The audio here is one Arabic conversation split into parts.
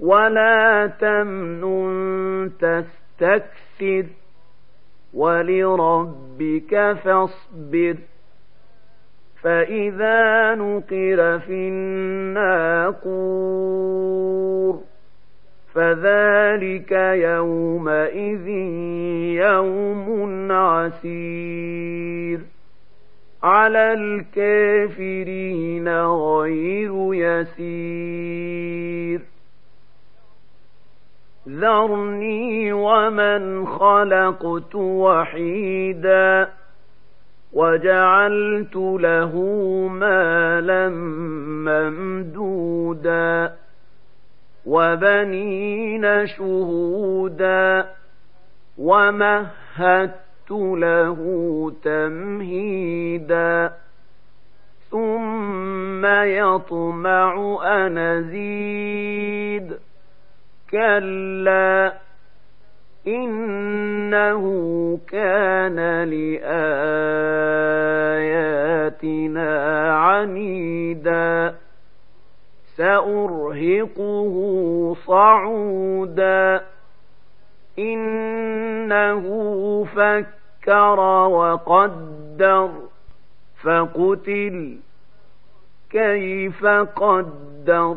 ولا تمنن تستكثر ولربك فاصبر فإذا نقر في الناقور فذلك يومئذ يوم عسير على الكافرين غير يسير ذرني ومن خلقت وحيدا وجعلت له مالا ممدودا وبنين شهودا ومهدت له تمهيدا ثم يطمع أن أزيد كلا إنه كان لآياتنا عنيدا سأرهقه صعودا إنه فكر وقدر فقتل كيف قدر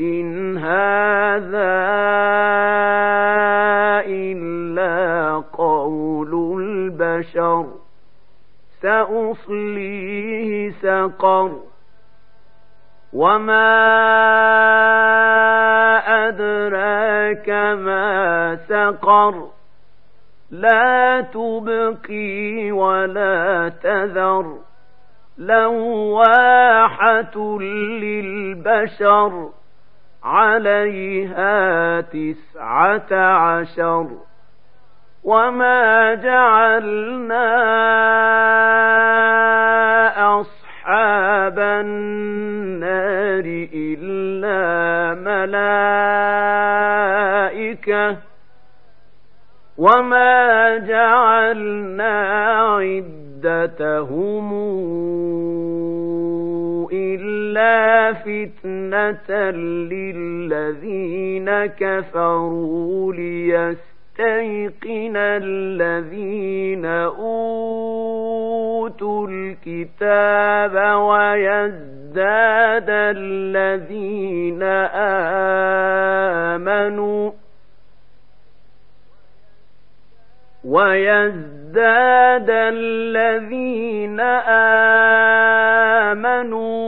إن هذا إلا قول البشر سأصليه سقر وما أدراك ما سقر لا تبقي ولا تذر لواحة للبشر عليها تسعة عشر وما جعلنا أصحاب النار إلا ملائكة وما جعلنا عدتهم إلا فتنة للذين كفروا ليستيقن الذين أوتوا الكتاب ويزداد الذين آمنوا ويزداد الذين آمنوا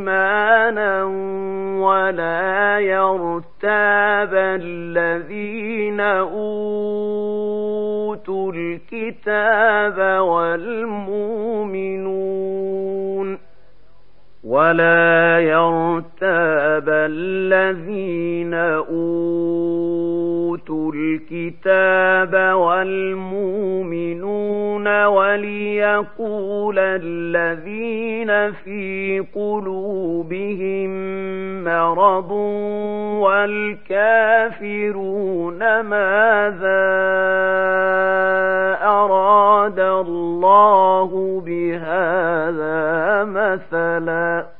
إيمانا ولا يرتاب الذين أوتوا الكتاب والمؤمنون ولا يرتاب الذين أوتوا الكتاب والمؤمنون وليقول الذين في قلوبهم مرض والكافرون ماذا أراد الله بهذا مثلا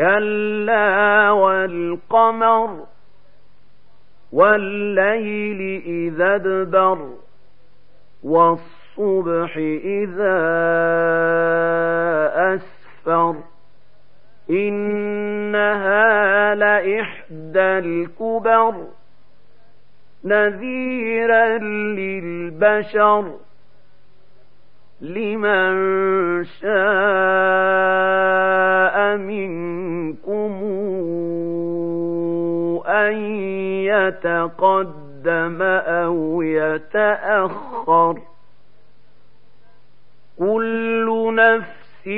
كلا والقمر والليل إذا ادبر والصبح إذا أسفر إنها لإحدى الكبر نذيرا للبشر لمن شاء يتقدم أو يتأخر. كل نفس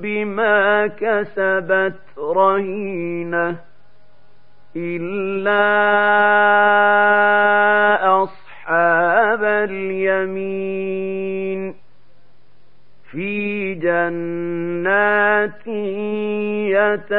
بما كسبت رهينة إلا أصحاب اليمين. في جنات يتساءلون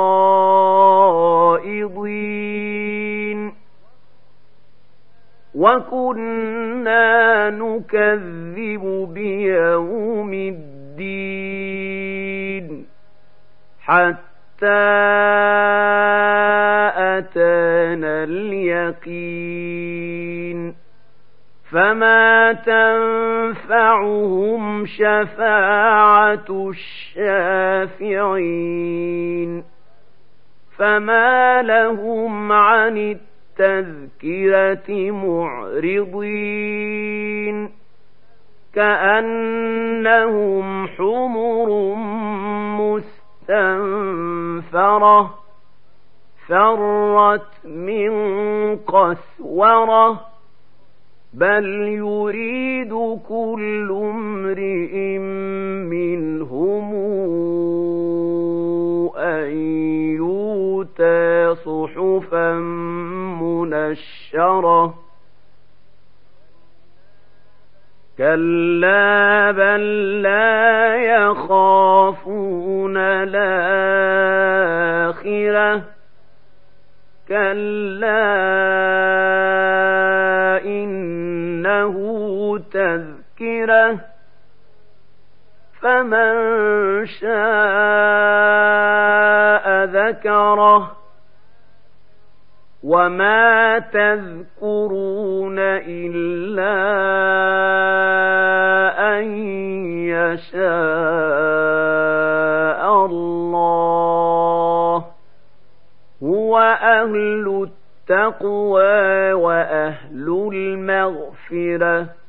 وكنا نكذب بيوم الدين حتى أتانا اليقين فما تنفعهم شفاعة الشافعين فما لهم عن التذكرة معرضين كأنهم حمر مستنفرة فرت من قسورة بل يريد كل امرئ منهم أن يؤتى صحفا منشرة. كلا بل لا يخافون الآخرة. كلا إنه تذكرة. فمن شاء ذكره. وما تذكرون إلا أن يشاء الله هو أهل التقوى وأهل المغفرة